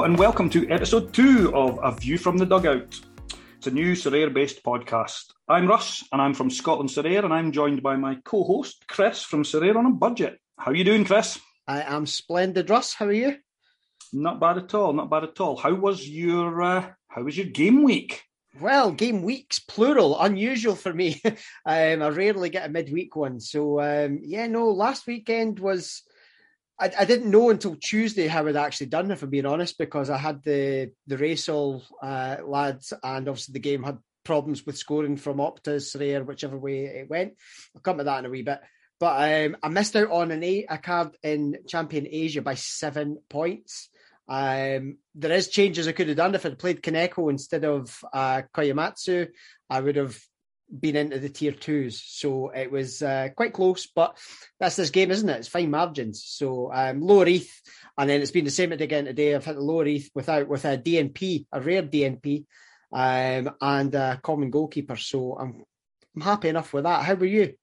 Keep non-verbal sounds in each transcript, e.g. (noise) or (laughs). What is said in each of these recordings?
Hello and welcome to episode two of A View from the Dugout. It's a new Sorare based podcast. I'm Russ and I'm from Scotland Sorare and I'm joined by my co host Kris from Sorare on a Budget. How are you doing, Kris? I am splendid, Russ. How are you? Not bad at all, not bad at all. How was your uh, how was your game week? Well, game weeks, plural, unusual for me. (laughs) um, I rarely get a midweek one. So, um, yeah, no, last weekend was I, I, didn't know until Tuesday how I'd actually done, if I'm being honest, because I had the the Reysol uh, lads, and obviously the game had problems with scoring from Opta, Rare, whichever way it went. I'll come to that in a wee bit. But um, I missed out on an a, a card in Champion Asia by seven points. Um, there is changes I could have done if I'd played Kaneko instead of uh, Koyamatsu. I would have been into the tier twos. So it was uh, quite close, but that's this game, isn't it? It's fine margins. So um, lower ETH, and then it's been the same again today. I've hit the lower ETH without with a DNP, a rare DNP, um, and a common goalkeeper. So I'm I'm happy enough with that. How were you?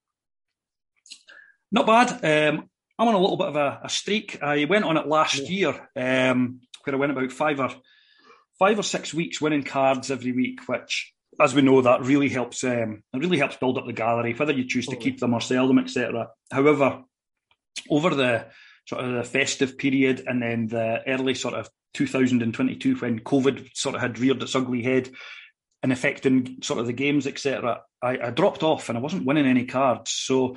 Not bad. Um, I'm on a little bit of a, a streak. I went on it last yeah. year, um, where I went about five or five or six weeks winning cards every week, which as we know, that really helps. Um, it really helps build up the gallery, whether you choose to keep them or sell them, etc. However, over the sort of the festive period and then the early sort of 2022, when COVID sort of had reared its ugly head and affecting sort of the games, etc., I, I dropped off and I wasn't winning any cards. So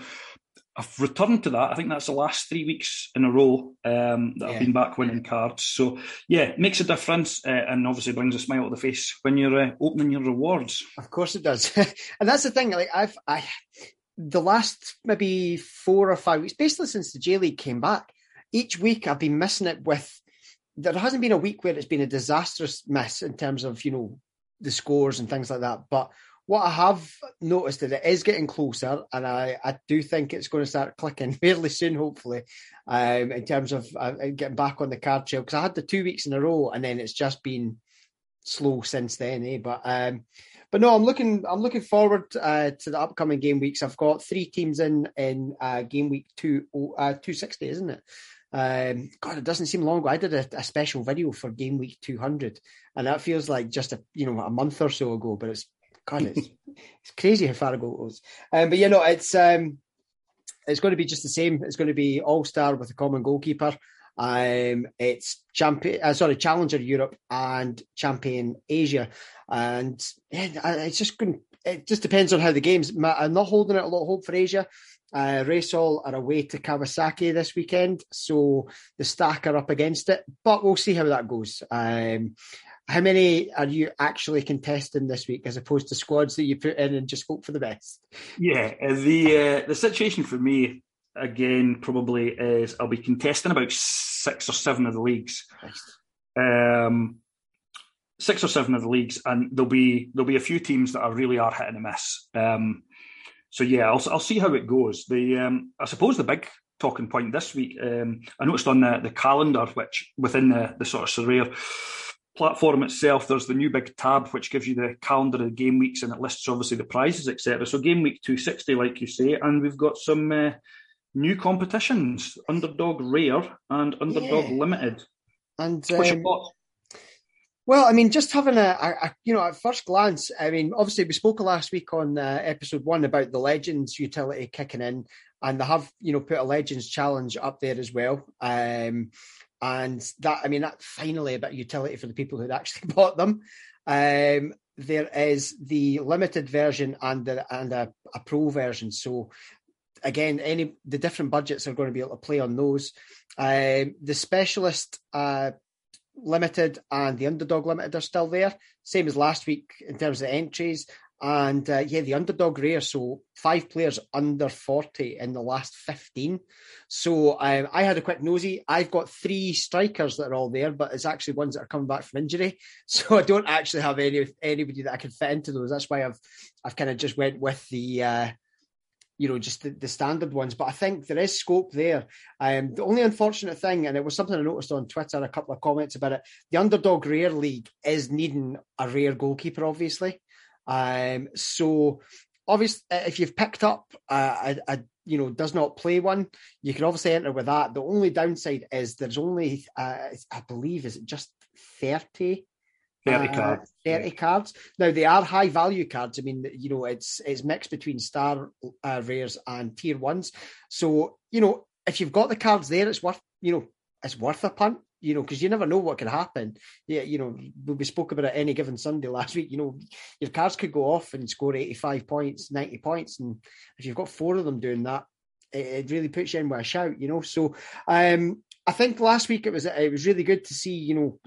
I've returned to that. I think that's the last three weeks in a row um, that yeah. I've been back winning cards. So yeah, makes a difference, uh, and obviously brings a smile to the face when you're uh, opening your rewards. Of course, it does. (laughs) and that's the thing. Like I've, I, the last maybe four or five weeks, basically since the J League came back, each week I've been missing it with. There hasn't been a week where it's been a disastrous miss in terms of you know the scores and things like that, but what I have noticed that it is getting closer, and I, I do think it's going to start clicking (laughs) fairly soon, hopefully, um, in terms of uh, getting back on the card trail. Because I had the two weeks in a row, and then it's just been slow since then. Eh? But um, but no, I'm looking I'm looking forward uh, to the upcoming game weeks. I've got three teams in in uh, game week two uh, two sixty, isn't it? Um, God, it doesn't seem long ago. I did a, a, special video for Game Week 200, and that feels like just a you know a month or so ago. But it's God, it's, it's crazy how far ago it was. Um, but you know, it's um, it's going to be just the same. It's going to be All Star with a common goalkeeper. Um, it's champion, uh, sorry, Challenger Europe and Champion Asia, and yeah, it's just going. It just depends on how the games. I'm not holding out a lot of hope for Asia. Uh, Reysol are away to Kawasaki this weekend, so the stack are up against it. But we'll see how that goes. Um, how many are you actually contesting this week, as opposed to squads that you put in and just hope for the best? Yeah, uh, the uh, the situation for me again probably is I'll be contesting about six or seven of the leagues. Um, six or seven of the leagues, and there'll be there'll be a few teams that are really are hitting a miss. Um, so yeah, I'll I'll see how it goes. The um, I suppose the big talking point this week, um, I noticed on the, the calendar, which within the, the sort of Sorare platform itself, there's the new big tab which gives you the calendar of game weeks and it lists obviously the prizes, etc. So game week 260, like you say, and we've got some uh, new competitions: Underdog Rare and Underdog yeah. Limited. And um, well, I mean, just having a, a, a, you know, at first glance, I mean, obviously we spoke last week on uh, episode one about the Legends utility kicking in, and they have, you know, put a Legends challenge up there as well. Um, and that I mean that finally a bit of utility for the people who'd actually (laughs) bought them. Um, there is the limited version and the, and a, a, pro version. So again, any the different budgets are going to be able to play on those. Um, the specialist uh, limited and the underdog limited are still there, same as last week in terms of entries. And uh, yeah, the underdog rare. So five players under 40 in the last 15. So um, I had a quick nosy. I've got three strikers that are all there, but it's actually ones that are coming back from injury. (laughs) So I don't actually have any anybody that I can fit into those. That's why I've I've kind of just went with the uh, you know, just the, the, standard ones. But I think there is scope there. Um, the only unfortunate thing, and it was something I noticed on Twitter, a couple of comments about it, the Underdog Rare League is needing a rare goalkeeper, obviously. Um, so obviously, uh, if you've picked up a, a, you know does not play one, you can obviously enter with that. The only downside is there's only uh, I believe is it just thirty 30 uh, cards. 30 yeah. cards. Now they are high value cards. I mean, you know, it's it's mixed between star uh, rares and tier ones. So, you know, if you've got the cards there, it's worth, you know, it's worth a punt, you know, because you never know what could happen. Yeah, you know, we spoke about it any given Sunday (laughs) last week. You know, your cars could go off and score 85 points, 90 points. And if you've got four of them doing that, it, it really puts you in with a shout, you know. So um I think last week it was it was really good to see, you know,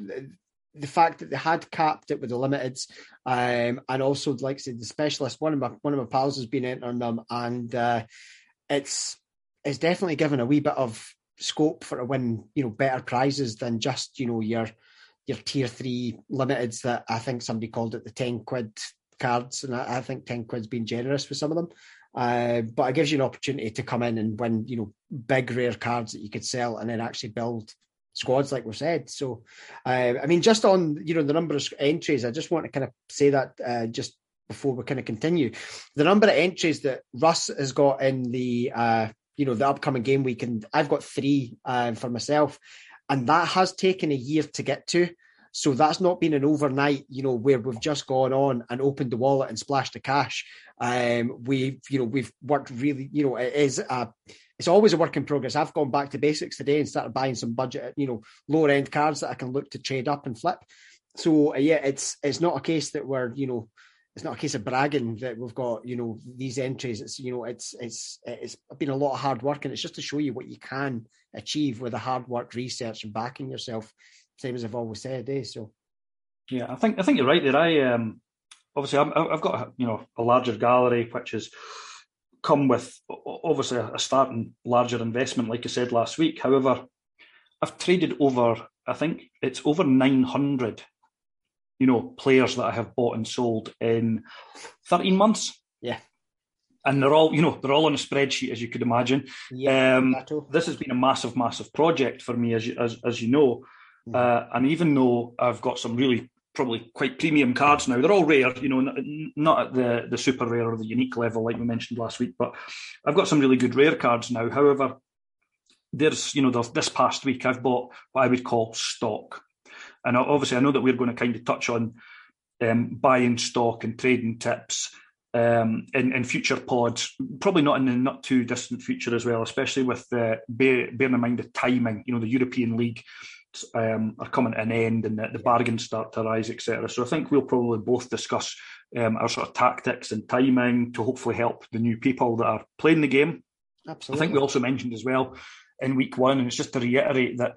the fact that they had capped it with the limiteds, um, and also like I said, the specialist. One of my one of my pals has been entering them, and uh, it's it's definitely given a wee bit of scope for to win, you know, better prizes than just you know your your tier three limiteds that I think somebody called it the ten quid cards, and I, I think ten quid's been generous with some of them. Uh, but it gives you an opportunity to come in and win, you know, big rare cards that you could sell and then actually build squads, like we've said. So, uh, I mean, just on you know the number of entries, I just want to kind of say that uh, just before we kind of continue, the number of entries that Russ has got in the uh, you know the upcoming game week, and I've got three uh, for myself, and that has taken a year to get to. So that's not been an overnight, you know, where we've just gone on and opened the wallet and splashed the cash. Um, we've, you know, we've worked really, you know, it is a it's always a work in progress. I've gone back to basics today and started buying some budget, you know, lower end cards that I can look to trade up and flip. So uh, yeah, it's it's not a case that we're you know, it's not a case of bragging that we've got you know these entries. It's you know, it's it's it's been a lot of hard work, and it's just to show you what you can achieve with a hard work, research, and backing yourself. Same as I've always said, eh? So yeah, I think I think you're right there. I um obviously i have got you know a larger gallery which has come with obviously a starting larger investment, like I said last week. However, I've traded over, I think it's over 900, you know, players that I have bought and sold in 13 months. Yeah. And they're all, you know, they're all on a spreadsheet, as you could imagine. Yeah, um, this has been a massive, massive project for me, as you, as, as you know. Mm. Uh, and even though I've got some really probably quite premium cards now. They're all rare, you know, not at the the super rare or the unique level like we mentioned last week. But I've got some really good rare cards now. However, there's you know this past week I've bought what I would call stock, and obviously I know that we're going to kind of touch on um, buying stock and trading tips. Um, in, in future pods, probably not in the not too distant future as well, especially with the bear, bearing in mind the timing. You know, the European League um, are coming to an end and the, the bargains start to rise, etc. So I think we'll probably both discuss um, our sort of tactics and timing to hopefully help the new people that are playing the game. Absolutely. I think we also mentioned as well in week one, and it's just to reiterate that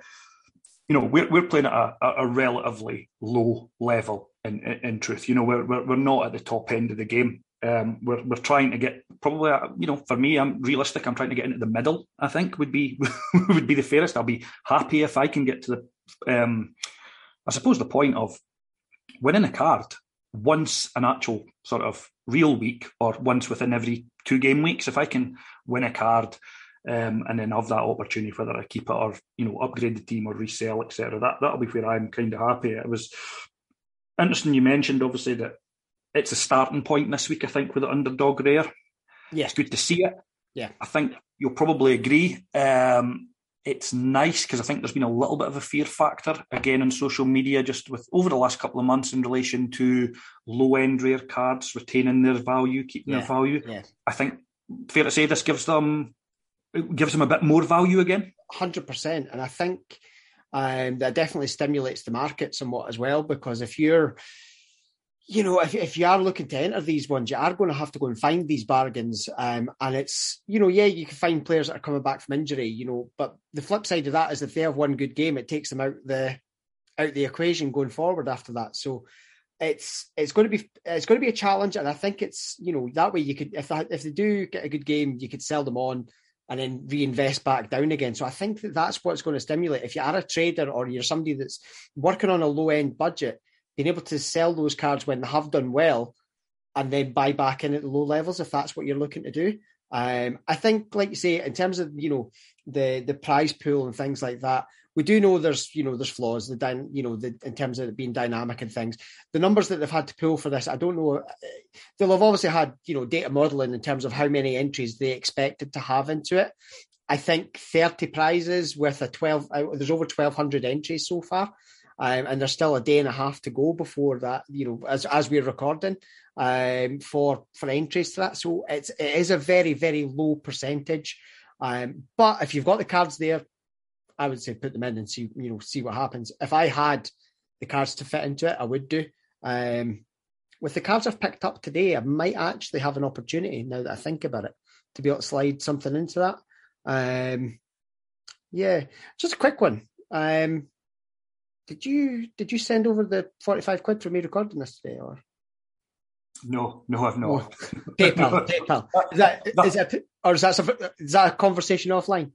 you know we're we're playing at a, a relatively low level. In, in, in truth, you know we're, we're we're not at the top end of the game. Um, we're we're trying to get probably uh, you know for me I'm realistic I'm trying to get into the middle I think would be (laughs) would be the fairest I'll be happy if I can get to the um, I suppose the point of winning a card once an actual sort of real week or once within every two game weeks if I can win a card um, and then have that opportunity whether I keep it or you know upgrade the team or resell etc that that'll be where I'm kind of happy it was interesting you mentioned obviously that it's a starting point this week, I think, with the underdog rare. Yeah. It's good to see it. Yeah. I think you'll probably agree. Um, it's nice because I think there's been a little bit of a fear factor again in social media just with over the last couple of months in relation to low end rare cards retaining their value, keeping yeah. their value. Yeah. I think fair to say this gives them gives them a bit more value again. Hundred percent, and I think um, that definitely stimulates the market somewhat as well because if you're you know, if, if you are looking to enter these ones, you are going to have to go and find these bargains. Um, and it's, you know, yeah, you can find players that are coming back from injury, you know, but the flip side of that is if they have one good game, it takes them out the out the equation going forward after that. So it's it's going to be it's going to be a challenge, and I think it's you know that way you could if that, if they do get a good game, you could sell them on and then reinvest back down again. So I think that that's what's going to stimulate. If you are a trader or you're somebody that's working on a low end budget being able to sell those cards when they have done well and then buy back in at low levels if that's what you're looking to do. Um, I think, like you say, in terms of you know the the prize pool and things like that, we do know there's you know there's flaws the dy- you know the, in terms of it being dynamic and things. The numbers that they've had to pull for this i don't know they'll have obviously had you know data modeling in terms of how many entries they expected to have into it. I think 30 prizes with a 12 uh, there's over 1200 entries so far um, and there's still a day and a half to go before that you know as as we're recording um, for for entries to that. So it's it is a very very low percentage um, but if you've got the cards there I would say put them in and see, you know, see what happens. If I had the cards to fit into it, I would do. Um, with the cards I've picked up today, I might actually have an opportunity now that I think about it to be able to slide something into that. Um, yeah, just a quick one. Um, did you did you send over the forty five quid for me recording this today, or no, no, I've not. Oh, PayPal, (laughs) PayPal. Is that, is that or is that is that a conversation offline?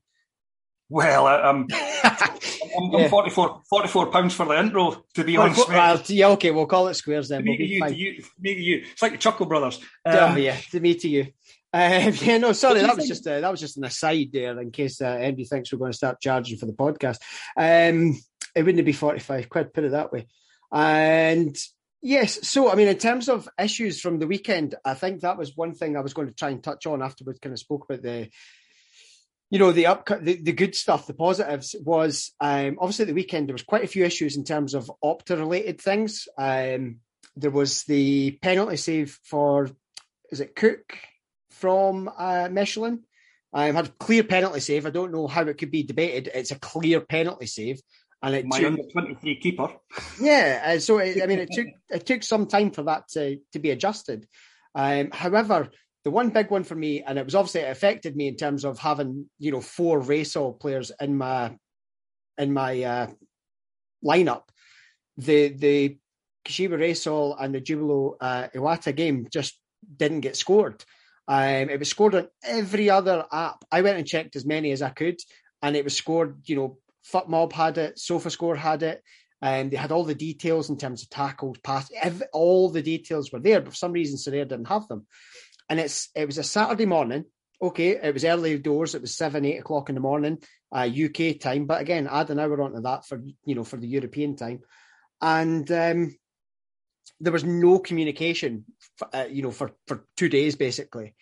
Well, (laughs) I'm, I'm, yeah. 44, 44 pounds for the intro, to be honest. Well, yeah, okay, we'll call it squares then. Me to you, to you, me to you. It's like the Chuckle Brothers. Um, yeah, to me to you. Um, (laughs) yeah, no, sorry, that was just a, that was just an aside there in case uh, anybody thinks we're going to start charging for the podcast. Um, it wouldn't be forty five quid, put it that way. And yes, so I mean, in terms of issues from the weekend, I think that was one thing I was going to try and touch on after we kind of spoke about the you know the up the, the good stuff the positives was um, obviously the weekend there was quite a few issues in terms of opta related things. Um, there was the penalty save for is it cook from uh, michelin? Um, had a clear penalty save. I don't know how it could be debated. It's a clear penalty save and it my took, under 23 keeper. Yeah uh, so it, i mean it (laughs) took it took some time for that to to be adjusted. Um, however the one big one for me, and it was obviously it affected me in terms of having you know four Reysol players in my in my uh, lineup. The the Kashiwa Reysol and the Jubilo uh, Iwata game just didn't get scored. Um, it was scored on every other app. I went and checked as many as I could, and it was scored. You know, FotMob had it, SofaScore had it. and um, they had all the details in terms of tackles, pass, every, all the details were there, but for some reason Sorare didn't have them and it's it was a Saturday morning. Okay, it was early doors. It was seven, eight o'clock in the morning, uh, UK time. But again, add an hour onto that for you know for the European time, and um, there was no communication, for, uh, you know, for for two days basically.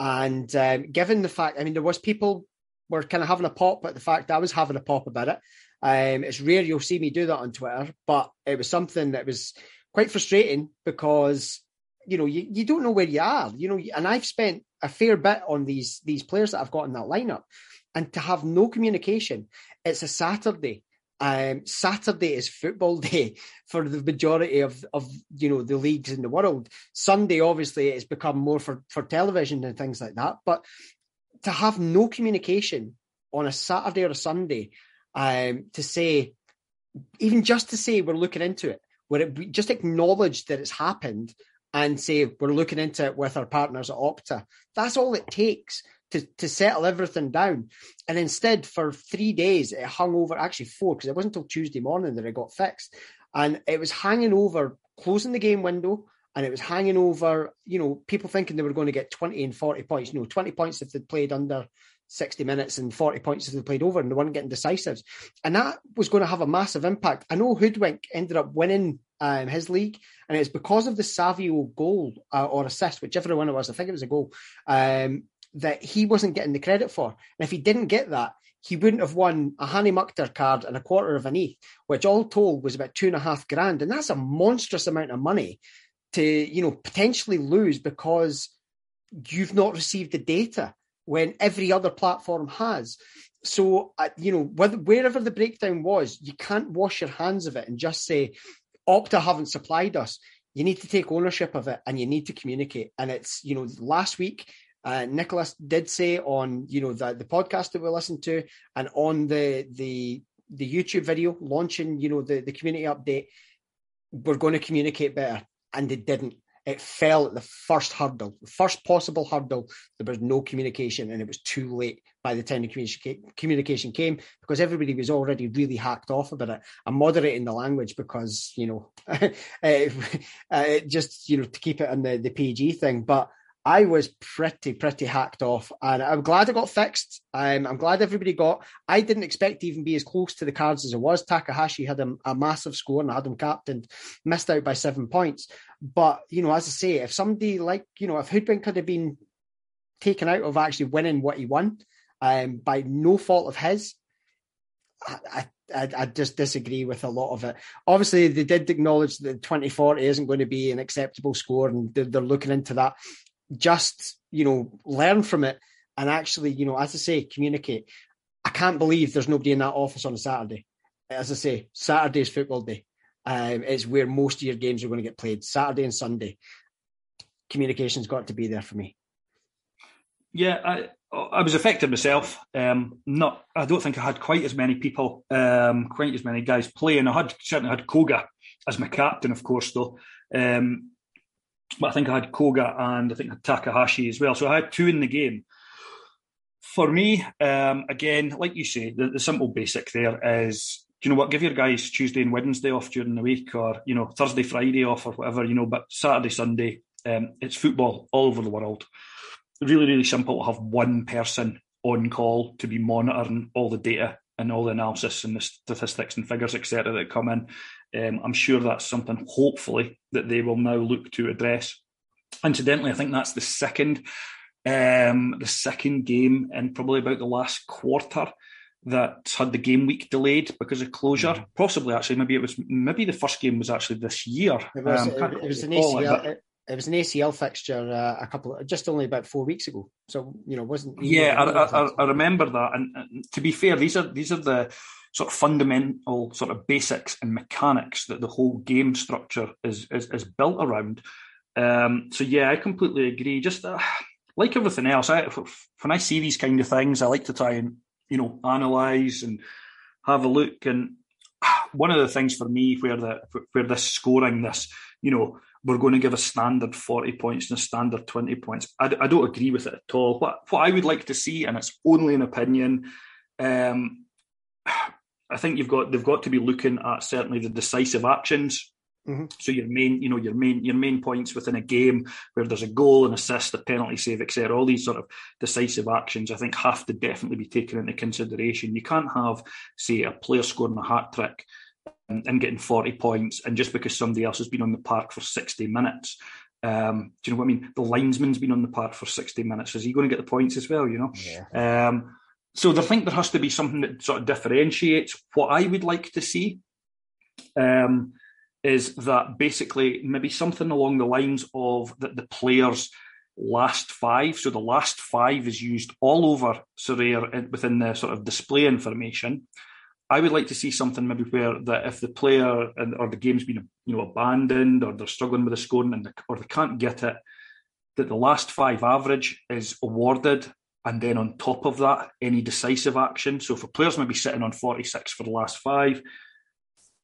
And um, given the fact, I mean, there was people were kind of having a pop at the fact I was having a pop about it. Um, it's rare you'll see me do that on Twitter, but it was something that was quite frustrating because you know, you, you don't know where you are, you know, and I've spent a fair bit on these these players that I've got in that lineup, and to have no communication. It's a Saturday. Um, Saturday is football (laughs) day for the majority of of you know the leagues in the world. Sunday, obviously, it's become more for for television and things like that. But to have no communication on a Saturday or a Sunday, um, to say, even just to say we're looking into it, where it just acknowledge that it's happened and say we're looking into it with our partners at Opta. That's all it takes to, to settle everything down. And instead, for three days, it hung over, actually four, because it wasn't until Tuesday morning that it got fixed. And it was hanging over closing the game window, and it was hanging over, you know, people thinking they were going to get 20 and 40 points. You know, 20 points if they'd played under 60 minutes and 40 points if they played over and they weren't getting decisives. And that was going to have a massive impact. I know Hoodwink ended up winning um, his league, and it's because of the Savio goal uh, or assist, whichever one it was, I think it was a goal, um, that he wasn't getting the credit for. And if he didn't get that, he wouldn't have won a Hani Mukhtar card and a quarter of an ETH, which all told was about two and a half grand. And that's a monstrous amount of money to, you know, potentially lose because you've not received the data when every other platform has. So, uh, you know, whether, wherever the breakdown was, you can't wash your hands of it and just say, Opta haven't supplied us. You need to take ownership of it and you need to communicate. And it's, you know, last week, uh, Nicholas did say on, you know, the, the podcast that we listened to and on the, the, the YouTube video launching, you know, the, the community update, we're going to communicate better. And they didn't. It fell at the first hurdle, the first possible hurdle. There was no communication, and it was too late by the time the communication came because everybody was already really hacked off about it. I'm moderating the language because you know, (laughs) uh, uh, just you know to keep it on the the PG thing, but I was pretty, pretty hacked off, and I'm glad it got fixed. Um, I'm glad everybody got. I didn't expect to even be as close to the cards as it was. Takahashi had a, a massive score, and I had him captained, missed out by seven points. But you know, as I say, if somebody like you know, if Hoodwink could have been taken out of actually winning what he won um, by no fault of his, I, I, I, just disagree with a lot of it. Obviously, they did acknowledge that 2040 isn't going to be an acceptable score, and they're, they're looking into that just you know learn from it and actually you know as I say communicate. I can't believe there's nobody in that office on a Saturday. As I say, Saturday's football day. Um, it's where most of your games are going to get played. Saturday and Sunday. Communication's got to be there for me. Yeah, I I was affected myself. Um, not, I don't think I had quite as many people, um, quite as many guys playing. I had certainly had Koga as my captain, of course, though. Um, but I think I had Koga and I think I Takahashi as well. So I had two in the game. For me, um, again, like you say, the, the, simple basic there is, you know what, give your guys Tuesday and Wednesday off during the week or, you know, Thursday, Friday off or whatever, you know, but Saturday, Sunday, um, it's football all over the world. Really, really simple to have one person on call to be monitoring all the data and all the analysis and the statistics and figures, etc., that come in. Um, I'm sure that's something, hopefully, that they will now look to address. Incidentally, I think that's the second, um, the second game in probably about the last quarter that had the game week delayed because of closure. Mm-hmm. Possibly, actually, maybe it was maybe the first game was actually this year. It was, um, it, it was an ACL. It, it, was an ACL fixture uh, a couple, just only about four weeks ago. So you know, wasn't. Yeah, I, I, I, remember that. And, and to be fair, these are these are the sort of fundamental sort of basics and mechanics that the whole game structure is is, is built around. Um, so yeah, I completely agree. Just uh, like everything else, I, when I see these kind of things, I like to try and you know analyze and have a look. And one of the things for me where the where this scoring this, you know, we're going to give a standard 40 points and a standard 20 points. I, I don't agree with it at all. What, what I would like to see, and it's only an opinion, um, (sighs) I think you've got they've got to be looking at certainly the decisive actions. Mm-hmm. So your main, you know, your main your main points within a game where there's a goal, an assist, a penalty save, etc. All these sort of decisive actions, I think, have to definitely be taken into consideration. You can't have, say, a player scoring a hat trick and, getting 40 points, and just because somebody else has been on the park for 60 minutes, um, do you know what I mean? The linesman's been on the park for 60 minutes. Is he going to get the points as well? You know? Yeah. Um, so I think there has to be something that sort of differentiates. What I would like to see um, is that basically maybe something along the lines of that the players last five. So the last five is used all over Sorare within the sort of display information. I would like to see something maybe where that if the player and or the game's been you know abandoned or they're struggling with the scoring and the, or they can't get it, that the last five average is awarded and then on top of that, any decisive action. So if a player's maybe sitting on 46 for the last five,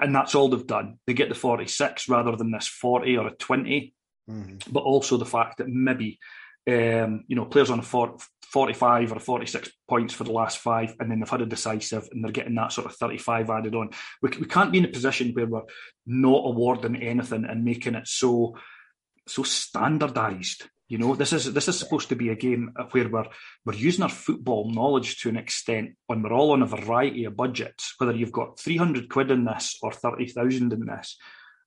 and that's all they've done, they get the 46 rather than this 40 or a 20. Mm-hmm. But also the fact that maybe, um, you know, players on a 40, 45 or 46 points for the last five, and then they've had a decisive and they're getting that sort of 35 added on. We, we can't be in a position where we're not awarding anything and making it so so standardized you know, this is this is supposed to be a game where we're we're using our football knowledge to an extent, and we're all on a variety of budgets. Whether you've got three hundred quid in this or thirty thousand in this,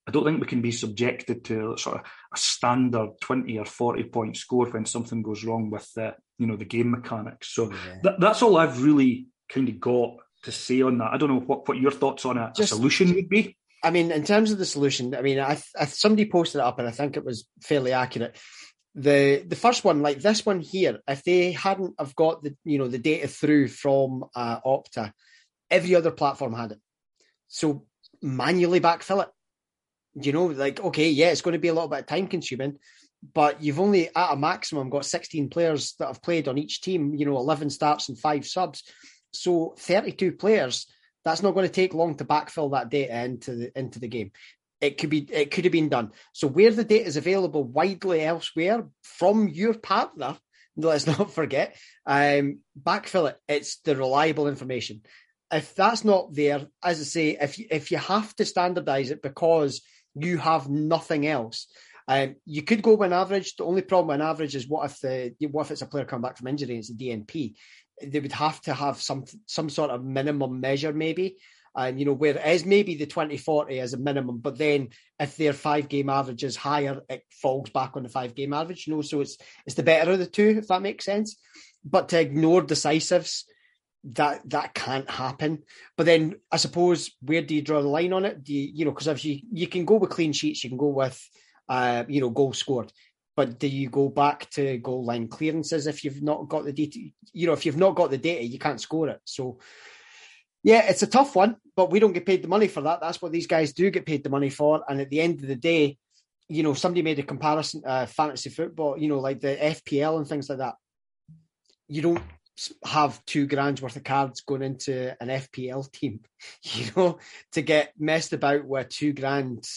I don't think we can be subjected to sort of a standard twenty or forty point score when something goes wrong with the you know the game mechanics. So yeah. th- that's all I've really kind of got to say on that. I don't know what what your thoughts on a, Just, a solution would be. I mean, in terms of the solution, I mean, I, I somebody posted it up, and I think it was fairly accurate the the first one, like this one here, if they hadn't have got the you know the data through from uh, Opta, every other platform had it. So manually backfill it. You know, like okay, yeah, it's going to be a little bit time consuming, but you've only at a maximum got 16 players that have played on each team. You know, 11 starts and five subs, so 32 players. That's not going to take long to backfill that data into the into the game it could be it could have been done. So where the data is available widely elsewhere from your partner, let's (laughs) not forget, um, backfill it. It's the reliable information. If that's not there, as I say, if you, if you have to standardize it because you have nothing else, Um, you could go with an average. The only problem with an average is what if the what if it's a player come back from injury and it's a DNP? They would have to have some some sort of minimum measure, maybe. And you know, whereas maybe the 2040 as a minimum, but then if their five game average is higher, it falls back on the five game average. You know, so it's it's the better of the two, if that makes sense. But to ignore decisives, that that can't happen. But then I suppose where do you draw the line on it? Do you, you know, because if you you can go with clean sheets, you can go with uh, you know, goal scored. But do you go back to goal line clearances if you've not got the data? You know, if you've not got the data, you can't score it. So yeah, it's a tough one, but we don't get paid the money for that. That's what these guys do get paid the money for. And at the end of the day, you know, somebody made a comparison, uh, fantasy football, you know, like the FPL and things like that. You don't have two grand's worth of cards going into an FPL team, (laughs) you know, to get messed about with two grand,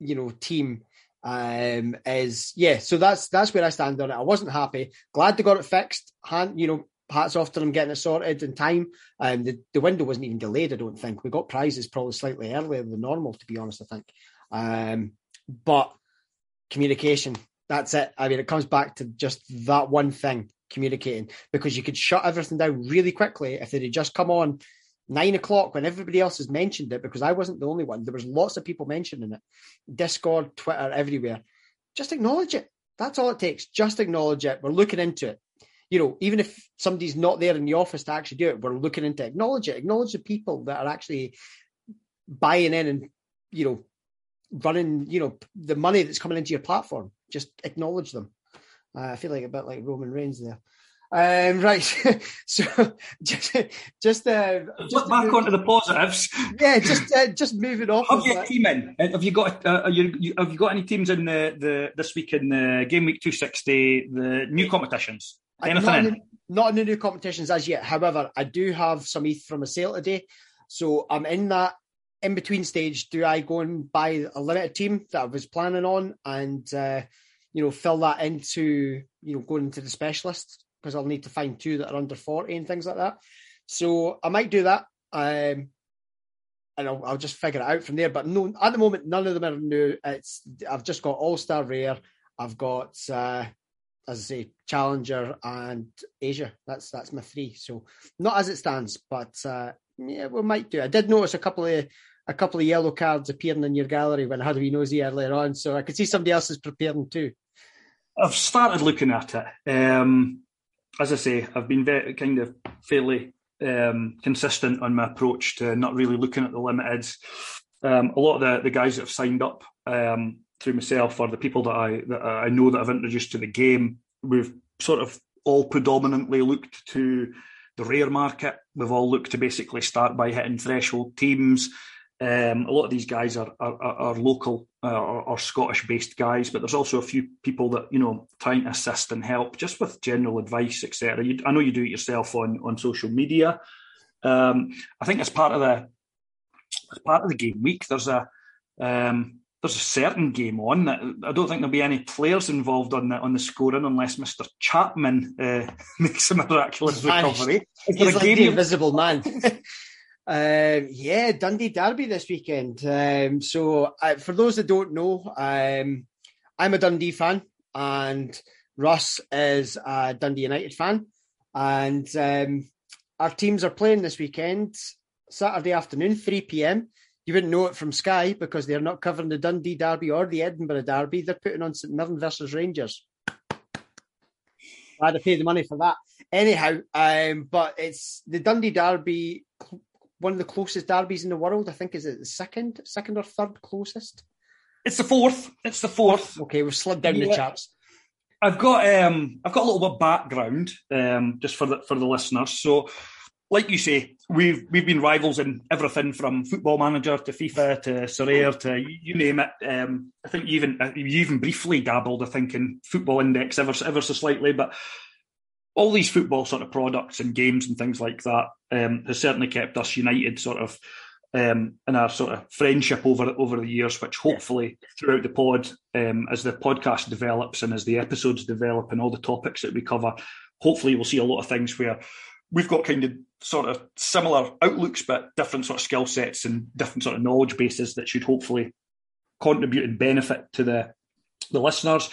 you know, team um is yeah so that's that's where i stand on it. I wasn't happy. Glad they got it fixed. Hand you know hats off to them getting it sorted in time. Um the, the window wasn't even delayed i don't think. We got prizes probably slightly earlier than normal to be honest i think. Um but communication that's it. I mean it comes back to just that one thing communicating because you could shut everything down really quickly if they'd just come on nine o'clock when everybody else has mentioned it because I wasn't the only one. There was lots of people mentioning it. Discord, Twitter, everywhere. Just acknowledge it. That's all it takes. Just acknowledge it. We're looking into it. You know, even if somebody's not there in the office to actually do it, we're looking into it. Acknowledge it. Acknowledge the people that are actually buying in and, you know, running, you know, the money that's coming into your platform. Just acknowledge them. Uh, I feel like a bit like Roman Reigns there. Um, right. (laughs) so just just uh, just back move, onto the positives. Yeah, just uh, just moving off. Have you team in? Uh, have you got uh, you, you, have you got any teams in the, the this week in the game week two sixty the new competitions? Anything not in? in? Not in the new competitions as yet. However, I do have some ETH from a sale today, so I'm in that in between stage. Do I go and buy a limited team that I was planning on and uh, you know fill that into you know going into the specialist because I'll need to find two that are under 40 and things like that. So I might do that. Um, and I'll, I'll, just figure it out from there. But no, at the moment, none of them are new. It's I've just got All Star Rare. I've got, uh, as I say, Challenger and Asia. That's that's my three. So not as it stands, but uh, yeah, we might do. I did notice a couple of a couple of yellow cards appearing in your gallery when I had a wee nosy earlier on, so I could see somebody else is preparing too. I've started looking at it. Um, as I say, I've been very kind of fairly um, consistent on my approach to not really looking at the limiteds. Um, a lot of the, the guys that have signed up um, through myself or the people that I that I know that I've introduced to the game, we've sort of all predominantly looked to the rare market. We've all looked to basically start by hitting threshold teams. Um, a lot of these guys are are, are local uh, or, or, Scottish based guys, but there's also a few people that you know trying to assist and help just with general advice, etc. I know you do it yourself on on social media. Um, I think as part of the as part of the game week, there's a um, there's a certain game on that I don't think there'll be any players involved on the on the scoring unless Mister Chapman uh, (laughs) makes a miraculous recovery. He's like the invisible man. (laughs) Uh, yeah, Dundee Derby this weekend. Um, so, uh, for those that don't know, um, I'm a Dundee fan, and Russ is a Dundee United fan, and um, our teams are playing this weekend, Saturday afternoon, 3 p.m. You wouldn't know it from Sky because they're not covering the Dundee Derby or the Edinburgh Derby. They're putting on St Mirren versus Rangers. I had to pay the money for that. Anyhow, um, but it's the Dundee Derby one of the closest derbies in the world. I think is it the second, second or third closest? It's the fourth. It's the fourth. Okay, we've slid down yeah. the charts. I've got um, I've got a little bit of background um, just for the for the listeners. So, like you say, we've we've been rivals in everything from Football Manager to FIFA to Sorare to you name it. Um, I think you even you even briefly dabbled, I think, in Football Index ever ever so slightly, but all these football sort of products and games and things like that um, has certainly kept us united, sort of um, in our sort of friendship over over the years. Which hopefully throughout the pod, um, as the podcast develops and as the episodes develop and all the topics that we cover, hopefully we'll see a lot of things where we've got kind of sort of similar outlooks but different sort of skill sets and different sort of knowledge bases that should hopefully contribute and benefit to the the listeners.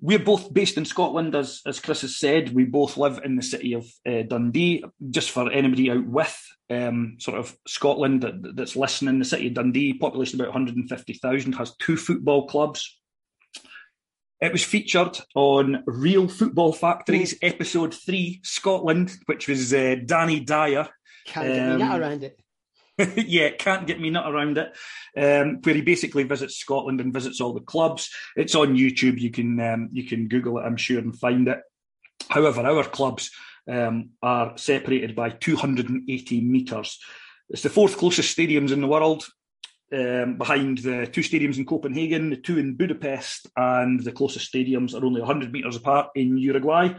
We're both based in Scotland, as as Kris has said. We both live in the city of uh, Dundee. Just for anybody out with um, sort of Scotland that, that's listening, the city of Dundee, population about 150,000, has two football clubs. It was featured on Real Football Factories, mm. episode three, Scotland, which was uh, Danny Dyer. Can't um, get around it. (laughs) yeah, can't get me nut around it. Um, where he basically visits Scotland and visits all the clubs. It's on YouTube. You can um, you can Google it, I'm sure, and find it. However, our clubs um, are separated by 280 metres. It's the fourth closest stadiums in the world, um, behind the two stadiums in Copenhagen, the two in Budapest, and the closest stadiums are only 100 metres apart in Uruguay.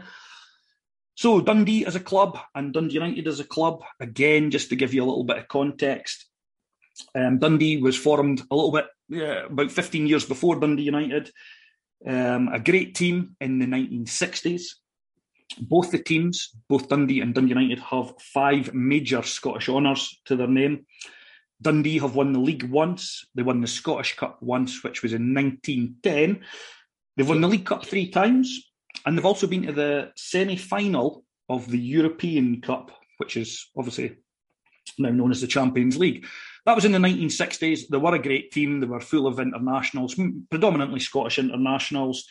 So Dundee as a club and Dundee United as a club, again, just to give you a little bit of context, um, Dundee was formed a little bit yeah, about 15 years before Dundee United. Um, a great team in the 1960s. Both the teams, both Dundee and Dundee United, have five major Scottish honours to their name. Dundee have won the league once. They won the Scottish Cup once, which was in 1910. They've won the League Cup three times. And they've also been to the semi final of the European Cup, which is obviously now known as the Champions League. That was in the 1960s. They were a great team. They were full of internationals, predominantly Scottish internationals.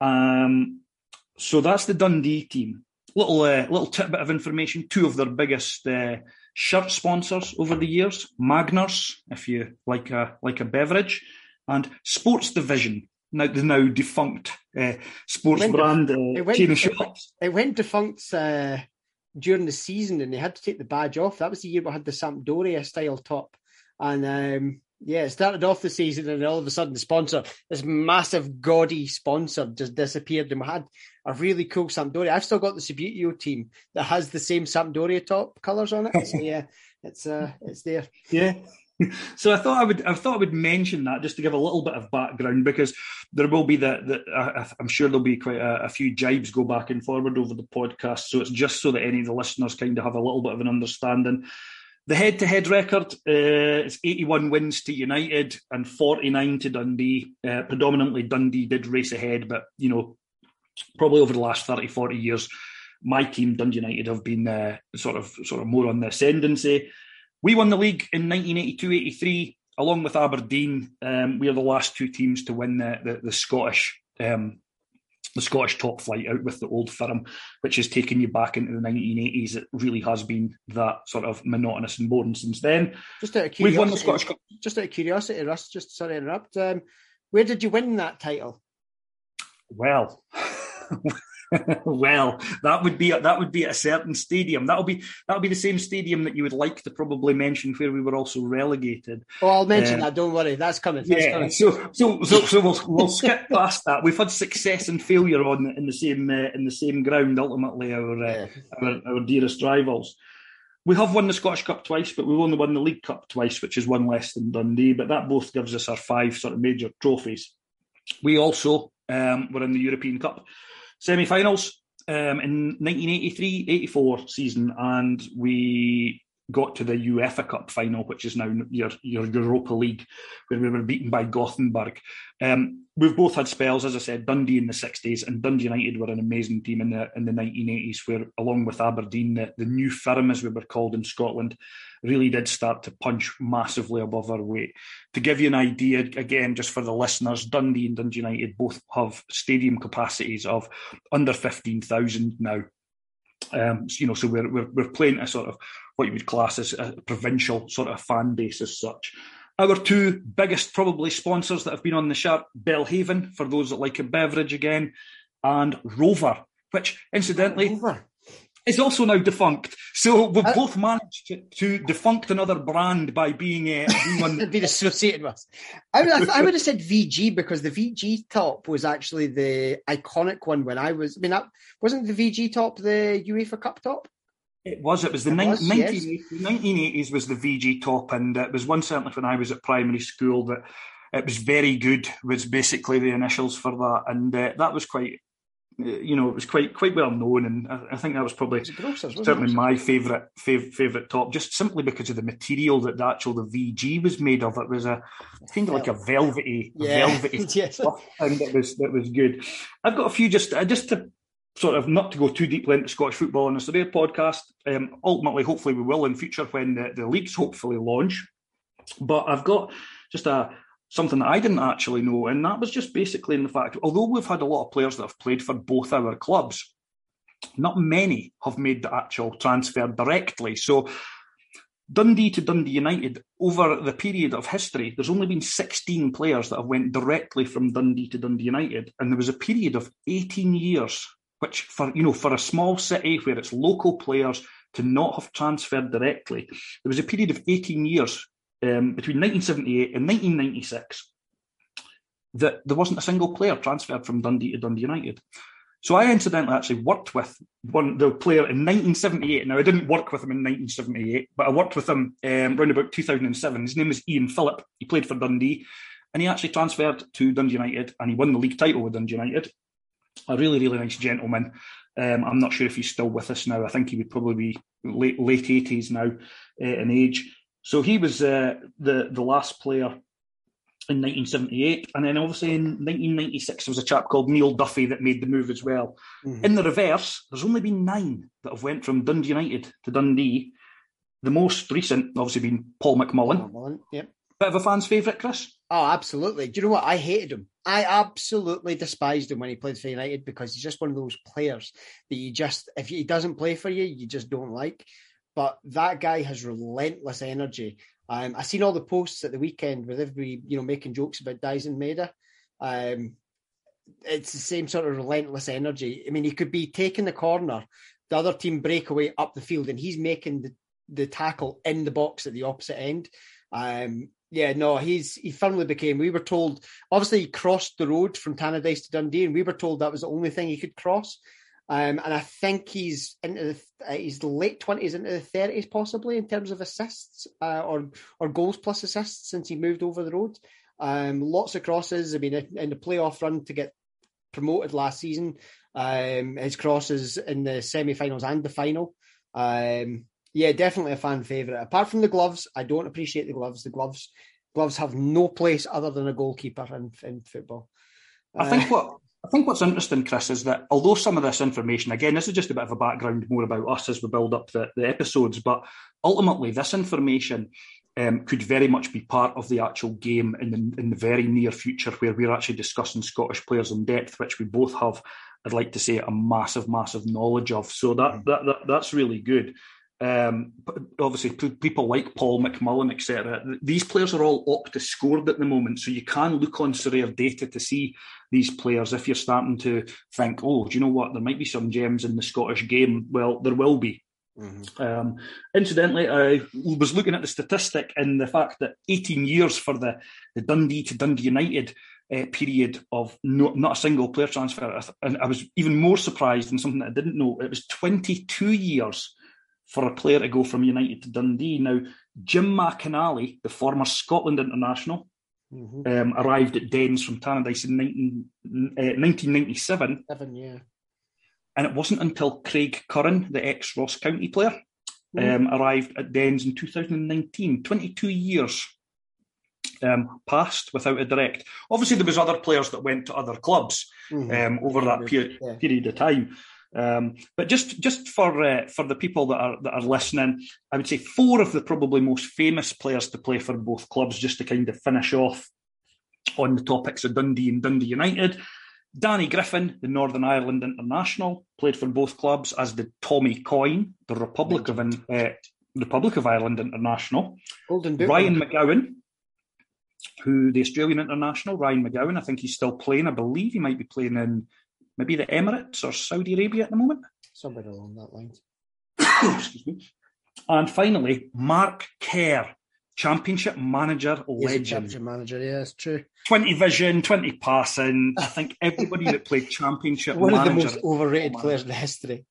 Um, so that's the Dundee team. Little uh, little tidbit of information. Two of their biggest uh, shirt sponsors over the years: Magners, if you like a like a beverage, and Sports Division, now the now defunct uh, sports it brand uh, went, chain of shops. It, went defunct uh, during the season, and they had to take the badge off. That was the year we had the Sampdoria style top, and um, yeah, it started off the season, and all of a sudden, the sponsor, this massive gaudy sponsor, just disappeared, and we had a really cool Sampdoria. I've still got the Subbuteo team that has the same Sampdoria top colours on it. So (laughs) yeah, it's uh, it's there. Yeah, (laughs) so I thought I would I thought I would mention that just to give a little bit of background because there will be the, the I'm sure there'll be quite a, a, few jibes go back and forward over the podcast. So it's just so that any of the listeners kind of have a little bit of an understanding. The head-to-head record uh, is 81 wins to United and 49 to Dundee. Uh, predominantly Dundee did race ahead, but you know probably over the last 30, 40 years, my team Dundee United have been uh, sort of sort of more on the ascendancy. We won the league in 1982-83 along with Aberdeen. Um, we are the last two teams to win the the, the Scottish um, the Scottish top flight out with the old firm, which has taken you back into the 1980s. It really has been that sort of monotonous and boring since then. Just out of curiosity, We've won the Scottish Cup. Just out of curiosity, Russ, just sorry to interrupt. Um, where did you win that title? Well, (laughs) (laughs) well, that would be a, that would be a certain stadium. That'll be that'll be the same stadium that you would like to probably mention where we were also relegated. Oh, I'll mention uh, that. Don't worry, that's coming. That's yeah. Coming. So so so so we'll we'll skip (laughs) past that. We've had success and failure on in the same uh, in the same ground. Ultimately, our, uh, our our dearest rivals. We have won the Scottish Cup twice, but we've only won the League Cup twice, which is one less than Dundee. But that both gives us our five sort of major trophies. We also um, were in the European Cup semi-finals um, in 1983-84 season, and we got to the UEFA Cup final, which is now your, your Europa League, where we were beaten by Gothenburg. Um, we've both had spells, as I said, Dundee in the 60s and Dundee United were an amazing team in the in the 1980s, where along with Aberdeen, the, the new firm, as we were called in Scotland, really did start to punch massively above our weight. To give you an idea, again, just for the listeners, Dundee and Dundee United both have stadium capacities of under 15,000 now. Um, you know, so we're, we're, we're playing a sort of what you would class as a provincial sort of fan base as such. Our two biggest probably sponsors that have been on the shirt, Belhaven, for those that like a beverage again, and Rover, which incidentally Rover is also now defunct. So we've uh, both managed to, to, defunct another brand by being, uh, being, on... (laughs) being associated with. I would, I would have said VG because the VG top was actually the iconic one when I was. I mean, that, wasn't the VG top the UEFA Cup top? It was. It was the it 19, was, 1980s, yes. 1980s was the VG top, and it was one certainly when I was at primary school that it was very good. Was basically the initials for that, and uh, that was quite you know, it was quite quite well known, and I, I think that was probably Was it certainly my favourite fav- favourite top, just simply because of the material that the actual the VG was made of. It was a kind of like a velvety, Yeah. velvety (laughs) yes. stuff, and that was that was good. I've got a few just uh, just to sort of not to go too deeply into Scottish football on this rare podcast. Um, ultimately, hopefully, we will in future when the, the leagues hopefully launch. But I've got just a something that I didn't actually know, and that was just basically in the fact, although we've had a lot of players that have played for both our clubs, not many have made the actual transfer directly. So Dundee to Dundee United, over the period of history, there's only been 16 players that have went directly from Dundee to Dundee United, and there was a period of 18 years, which for you know for a small city where it's local players to not have transferred directly, there was a period of 18 years um, between 1978 and 1996 that there wasn't a single player transferred from Dundee to Dundee United. So I incidentally actually worked with one the player in 1978. Now I didn't work with him in 1978, but I worked with him um, around about 2007. His name is Ian Phillip. He played for Dundee, and he actually transferred to Dundee United, and he won the league title with Dundee United. A really really nice gentleman. Um, I'm not sure if he's still with us now. I think he would probably be late late 80s now uh, in age. So he was uh, the the last player in 1978, and then obviously in 1996 there was a chap called Neil Duffy that made the move as well. Mhm. In the reverse, there's only been nine that have went from Dundee United to Dundee. The most recent, obviously, being Paul McMullen. Mullen, Yep. Bit of a fan's favourite, Kris. Oh, absolutely. Do you know what? I hated him. I absolutely despised him when he played for United because he's just one of those players that you just, if he doesn't play for you, you just don't like. But that guy has relentless energy. Um, I seen all the posts at the weekend with everybody, you know, making jokes about Dyson Maida. Um, it's the same sort of relentless energy. I mean, he could be taking the corner, the other team break away up the field, and he's making the, the tackle in the box at the opposite end. Um, yeah, no, he's he firmly became. We were told, obviously, he crossed the road from Tannadice to Dundee, and we were told that was the only thing he could cross. Um, and I think he's into the, uh, he's late twenties into the thirties, possibly in terms of assists uh, or or goals plus assists since he moved over the road. Um, lots of crosses. I mean, in the playoff run to get promoted last season, um, his crosses in the semi-finals and the final. Um, yeah, definitely a fan favorite. Apart from the gloves, I don't appreciate the gloves. The gloves gloves have no place other than a goalkeeper in, in football. I think what I think what's interesting, Kris, is that although some of this information, again, this is just a bit of a background more about us as we build up the, the episodes, but ultimately this information um, could very much be part of the actual game in the, in the very near future, where we're actually discussing Scottish players in depth, which we both have, I'd like to say, a massive, massive knowledge of. So that, that, that that's really good. Um, obviously, people like Paul McMullen, etc. These players are all Opta scored at the moment, so you can look on Sorare data to see these players. If you're starting to think, oh, do you know what? There might be some gems in the Scottish game. Well, there will be. Mhm. Um, incidentally, I was looking at the statistic and the fact that 18 years for the, the Dundee to Dundee United uh, period of no, not a single player transfer. And I was even more surprised than something that I didn't know. It was 22 years for a player to go from United to Dundee. Now, Jim McInally, the former Scotland international, Mhm. um, arrived at Dens from Tannadice in 19, uh, 1997 Seven, yeah. and it wasn't until Craig Curran, the ex Ross County player, Mhm. um, arrived at Dens in 2019. 22 years um, passed without a direct. Obviously, there was other players that went to other clubs Mhm. um, over that period Yeah. period of time. Um, but just just for uh, for the people that are that are listening, I would say four of the probably most famous players to play for both clubs, just to kind of finish off on the topics of Dundee and Dundee United. Danny Griffin, the Northern Ireland international, played for both clubs, as did Tommy Coyne, the Republic of uh, Republic of Ireland international. Ryan McGowan, who the Australian international, Ryan McGowan, I think he's still playing. I believe he might be playing in maybe the Emirates or Saudi Arabia at the moment. Somewhere along that line. (coughs) Excuse me. And finally, Mark Kerr, Championship manager legend. championship manager. Yeah, it's true. 20 vision, 20 passing. I think everybody that played Championship (laughs) One of the most overrated Oh, players in history.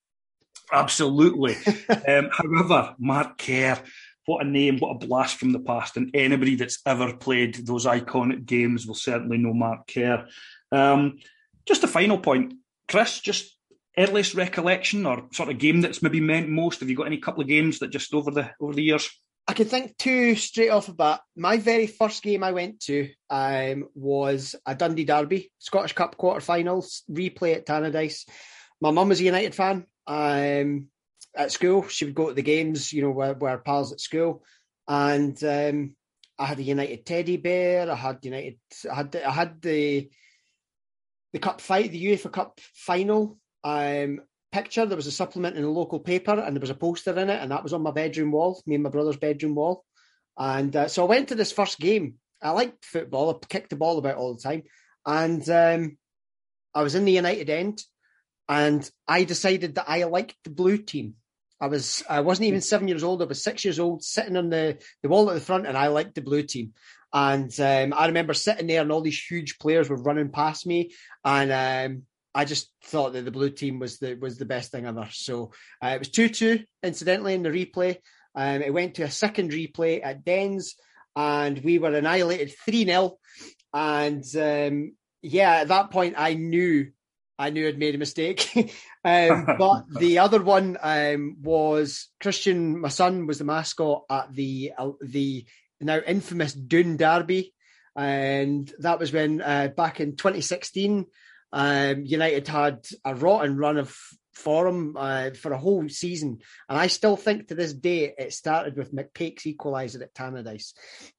Absolutely. (laughs) um, however, Mark Kerr, what a name, what a blast from the past. And anybody that's ever played those iconic games will certainly know Mark Kerr. Um, just a final point. Kris, just earliest recollection or sort of game that's maybe meant most? Have you got any couple of games that just over the over the years? I can think two straight off the bat. My very first game I went to um, was a Dundee Derby, Scottish Cup quarter-finals, replay at Tannadice. My mum was a United fan. Um, at school, she would go to the games, you know, where, where pals at school, and um, I had a United teddy bear. I had United. I had I had the the cup fight, the UEFA Cup final um, picture. There was a supplement in a local paper, and there was a poster in it, and that was on my bedroom wall, me and my brother's bedroom wall. And uh, so I went to this first game. I liked football. I kicked the ball about all the time, and um, I was in the United end, and I decided that I liked the blue team. I was I wasn't even seven years old. I was six years old, sitting on the, the wall at the front, and I liked the blue team. And um, I remember sitting there, and all these huge players were running past me, and um, I just thought that the blue team was the was the best thing ever. So uh, it was two two, incidentally, in the replay. Um, it went to a second replay at Dens, and we were annihilated three 0 And um, yeah, at that point, I knew I knew I'd made a mistake. (laughs) um, (laughs) but the other one um, was Christian. My son was the mascot at the uh, the now infamous Doon Derby, and that was when uh, back in 2016, um, United had a rotten run of form uh, for a whole season, and I still think to this day it started with McPake's equaliser at Tannadice,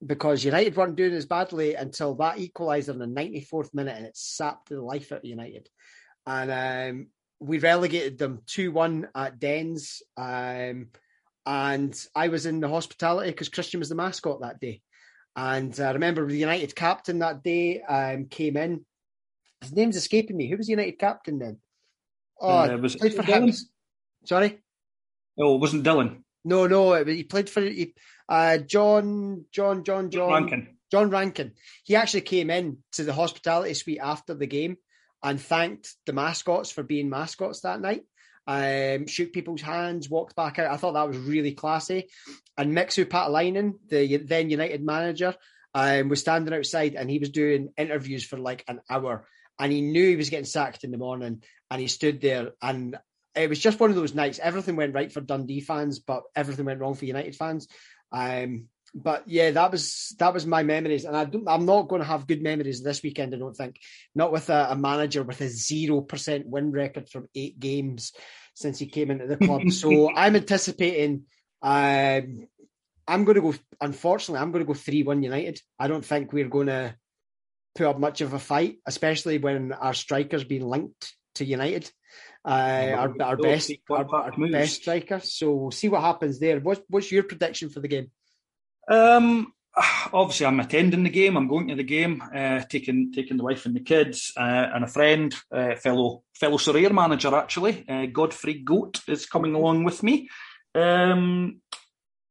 because United weren't doing as badly until that equaliser in the 94th minute, and it sapped the life out of United and um, we relegated them 2 1 at Dens. Um, and I was in the hospitality because Christian was the mascot that day. And I remember the United captain that day um, came in. His name's escaping me. Who was the United captain then? Oh, uh, was played for Dylan? Sorry? Oh, it wasn't Dylan. No, no, it, he played for he, uh, John, John, John, John. Rankin. John Rankin. He actually came in to the hospitality suite after the game and thanked the mascots for being mascots that night. Um, shook people's hands, walked back out. I thought that was really classy. And Mixu Paatelainen, the then United manager, um, was standing outside and he was doing interviews for like an hour. And he knew he was getting sacked in the morning. And he stood there and it was just one of those nights. Everything went right for Dundee fans, but everything went wrong for United fans. Um, but yeah, that was that was my memories, and I am not going to have good memories this weekend. I don't think, not with a, a manager with a zero percent win record from eight games since he came into the club. (laughs) so I'm anticipating. Um, I'm going to go. Unfortunately, I'm going to go three one United. I don't think we're going to put up much of a fight, especially when our strikers being linked to United. Uh, our, our best, our, our best striker. So we'll see what happens there. What's, what's your prediction for the game? Um, (sighs) obviously, I'm attending the game. I'm going to the game, uh, taking taking the wife and the kids uh, and a friend, uh, fellow fellow Sorare manager actually, uh, Godfrey Goat is coming along with me. Um,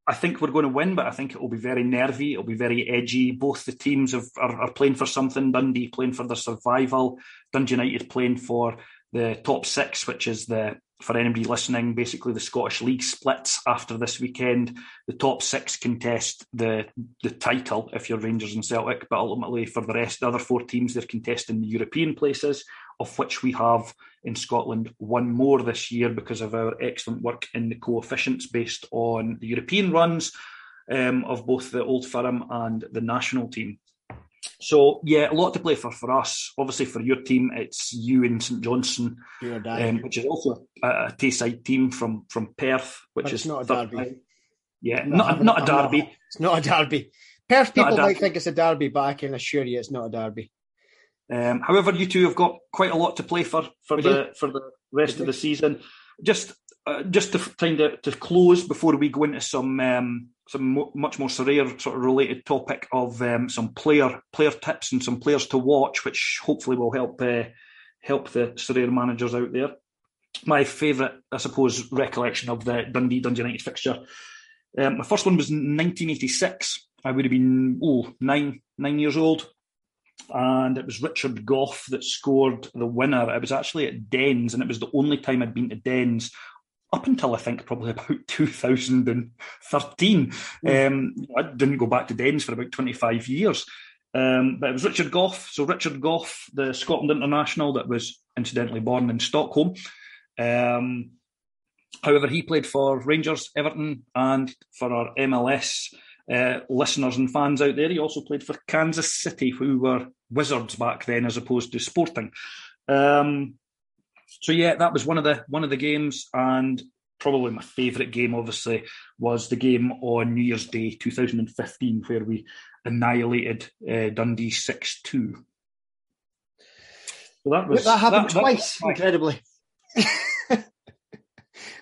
I think we're going to win, but I think it will be very nervy. It'll be very edgy. Both the teams have, are, are playing for something. Dundee playing for their survival. Dundee United playing for the top six, which is the for anybody listening, basically the Scottish League splits after this weekend. The top six contest the the title if you're Rangers and Celtic, but ultimately for the rest, the other four teams, they're contesting the European places, of which we have in Scotland one more this year because of our excellent work in the coefficients based on the European runs um, of both the Old Firm and the national team. So yeah, a lot to play for for us. Obviously, for your team, it's you and St Johnstone, um, which is also a, a Tayside team from from Perth, which but is not a derby. Yeah, not not a derby. Not, it's not a derby. Perth people might think it's a derby, but I can assure you, it's not a derby. Um, however, you two have got quite a lot to play for for the for the rest of the season. Just uh, just to kind of to close before we go into some um, some mo- much more Sorare sort of related topic of um, some player player tips and some players to watch, which hopefully will help uh, help the Sorare managers out there. My favourite, I suppose, recollection of the Dundee Dundee United fixture. Um, my first one was 1986. I would have been oh nine nine years old, and it was Richard Gough that scored the winner. It was actually at Dens, and it was the only time I'd been to Dens up until I think probably about (laughs) 2013. Mm. Um, I didn't go back to Dens for about 25 years. Um, but it was Richard Gough. So Richard Gough, the Scotland international that was incidentally born in Stockholm. Um, however, he played for Rangers, Everton, and for our MLS uh, listeners and fans out there, he also played for Kansas City, who were Wizards back then, as opposed to Sporting. Um, so yeah, that was one of the one of the games, and probably my favourite game, obviously, was the game on New Year's Day 2015, where we annihilated uh, Dundee 6 2. So that was that happened that, twice, that, incredibly. (laughs)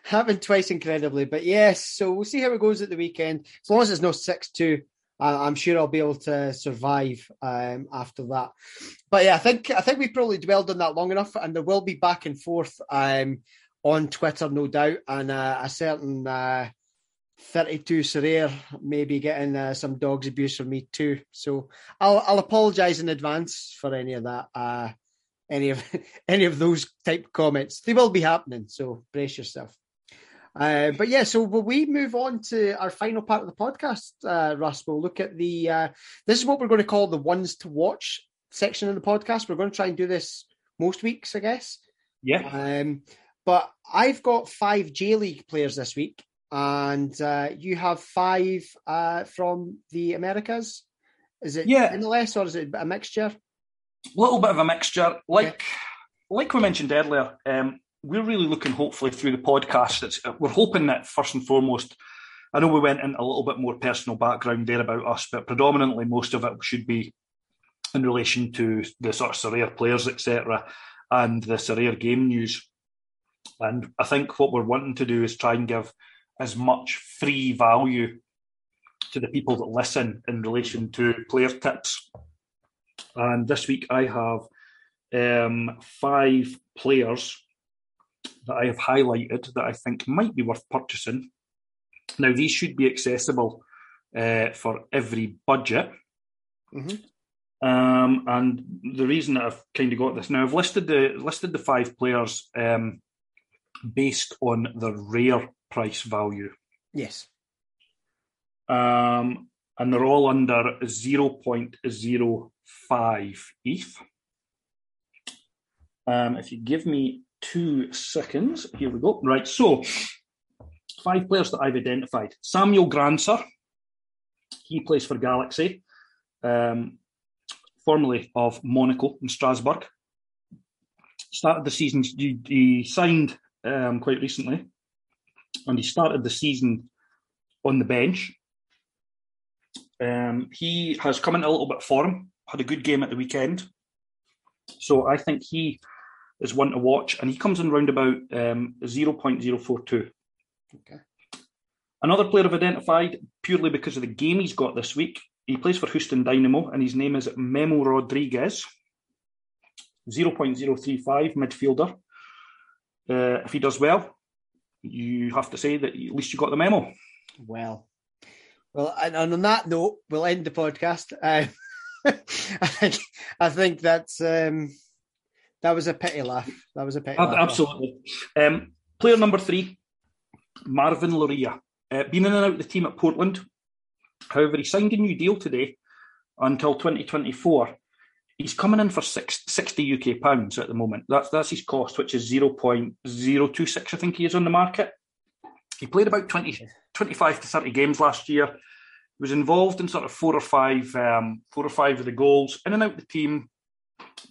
happened twice, incredibly. But yes, so we'll see how it goes at the weekend. As long as it's no 6 2. I'm sure I'll be able to survive um, after that. But yeah, I think I think we probably dwelled on that long enough, and there will be back and forth um, on Twitter, no doubt, and uh, a certain uh, 32 Sorare maybe getting uh, some dogs abuse from me too. So I'll I'll apologise in advance for any of that, uh, any of (laughs) any of those type comments. They will be happening, so brace yourself. Uh, but yeah, so will we move on to our final part of the podcast, uh, Russ? We'll look at the. Uh, this is what we're going to call the ones to watch section of the podcast. We're going to try and do this most weeks, I guess. Yeah. Um, but I've got five J League players this week, and uh, you have five uh, from the Americas. Is it yeah. MLS or is it a mixture? A little bit of a mixture. Like like we mentioned earlier, um, we're really looking hopefully through the podcast. It's, we're hoping that first and foremost, I know we went into a little bit more personal background there about us, but predominantly most of it should be in relation to the sort of Sorare players, etc., and the Sorare game news. And I think what we're wanting to do is try and give as much free value to the people that listen in relation to player tips. And this week I have um, five players that I have highlighted that I think might be worth purchasing. Now, these should be accessible uh, for every budget. Mm-hmm. Um, and the reason that I've kind of got this now, I've listed the listed the five players um, based on the rare price value. Yes. Um, and they're all under 0.05 ETH. Um, if you give me two seconds, here we go. Right, so five players that I've identified. Samuel Grandsir, he plays for Galaxy, um, formerly of Monaco and Strasbourg. Started the season, he signed um, quite recently, and he started the season on the bench. Um, he has come in a little bit form, had a good game at the weekend. So I think he is one to watch, and he comes in round about um, 0.042. Okay. Another player I've identified purely because of the game he's got this week. He plays for Houston Dynamo, and his name is Memo Rodriguez. 0.035 midfielder. Uh, if he does well, you have to say that at least you got the memo. Well, well, and on that note, we'll end the podcast. Uh, (laughs) I think I think that's um, that was a pity laugh. That was a pity. laugh. Absolutely. Um, player number three, Marvin Loria, uh, been in and out of the team at Portland. However, he signed a new deal today until 2024 he's coming in for six, 60 UK pounds at the moment. That's that's his cost, which is 0.026, I think he is on the market. He played about 20, 25 to 30 games last year. He was involved in sort of four or five, um, four or five of the goals, in and out the team.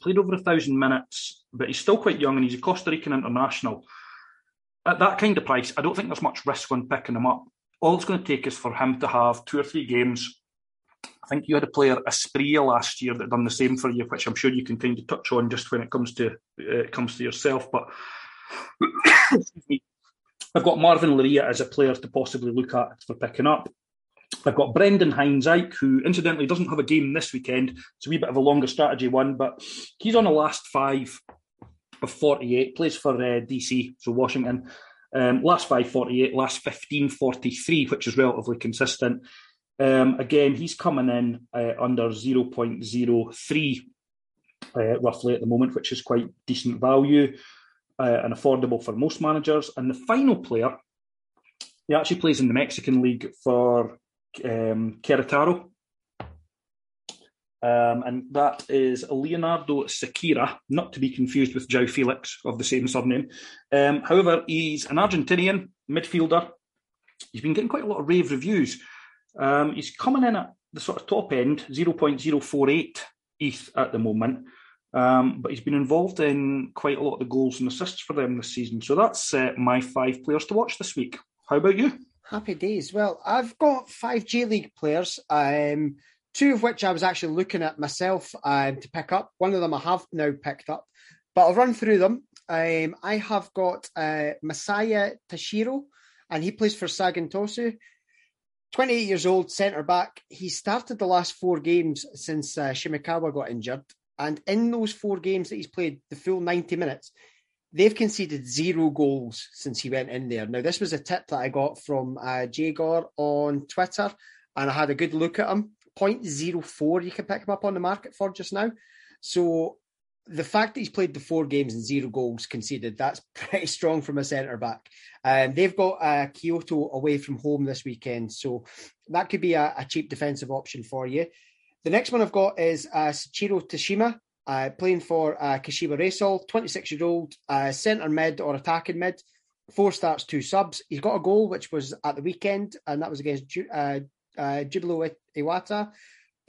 Played over a thousand minutes, but he's still quite young and he's a Costa Rican international. At that kind of price, I don't think there's much risk on picking him up. All it's going to take is for him to have two or three games I think you had a player Asprilla last year that done the same for you, which I'm sure you can kind of touch on just when it comes to uh, it comes to yourself. But (coughs) I've got Marvin Loria as a player to possibly look at for picking up. I've got Brendan Hines-Ike, who incidentally doesn't have a game this weekend. It's a wee bit of a longer strategy one, but he's on the last five of 48, plays for uh, DC, so Washington. Um, last five 48, last 15 43, which is relatively consistent. Um, again, he's coming in uh, under 0.03 uh, roughly at the moment, which is quite decent value uh, and affordable for most managers. And the final player, he actually plays in the Mexican League for um. Um, and that is Leonardo Sequeira, not to be confused with João Felix of the same surname. Um, however, he's an Argentinian midfielder. He's been getting quite a lot of rave reviews. Um, he's coming in at the sort of top end, 0.048 ETH at the moment. Um, but he's been involved in quite a lot of the goals and assists for them this season. So that's uh, my five players to watch this week. How about you? Happy days. Well, I've got five J League players, um, two of which I was actually looking at myself um, to pick up. One of them I have now picked up, but I'll run through them. Um, I have got uh, Masaya Tashiro, and he plays for Sagan Tosu. 28 years old, centre back. He started the last four games since uh, Shimakawa got injured. And in those four games that he's played, the full 90 minutes, they've conceded zero goals since he went in there. Now, this was a tip that I got from uh, Jagor on Twitter, and I had a good look at him. 0.04 you can pick him up on the market for just now. So the fact that he's played the four games and zero goals conceded, that's (laughs) pretty strong from a centre back. Um, they've got uh, Kyoto away from home this weekend, so that could be a, a, cheap defensive option for you. The next one I've got is uh, Sachiro Toshima, uh, playing for uh, Kashiwa Reysol, 26 year old, uh, centre mid or attacking mid, four starts, two subs. He's got a goal which was at the weekend, and that was against Ju- uh, uh, Jubilo Iwata.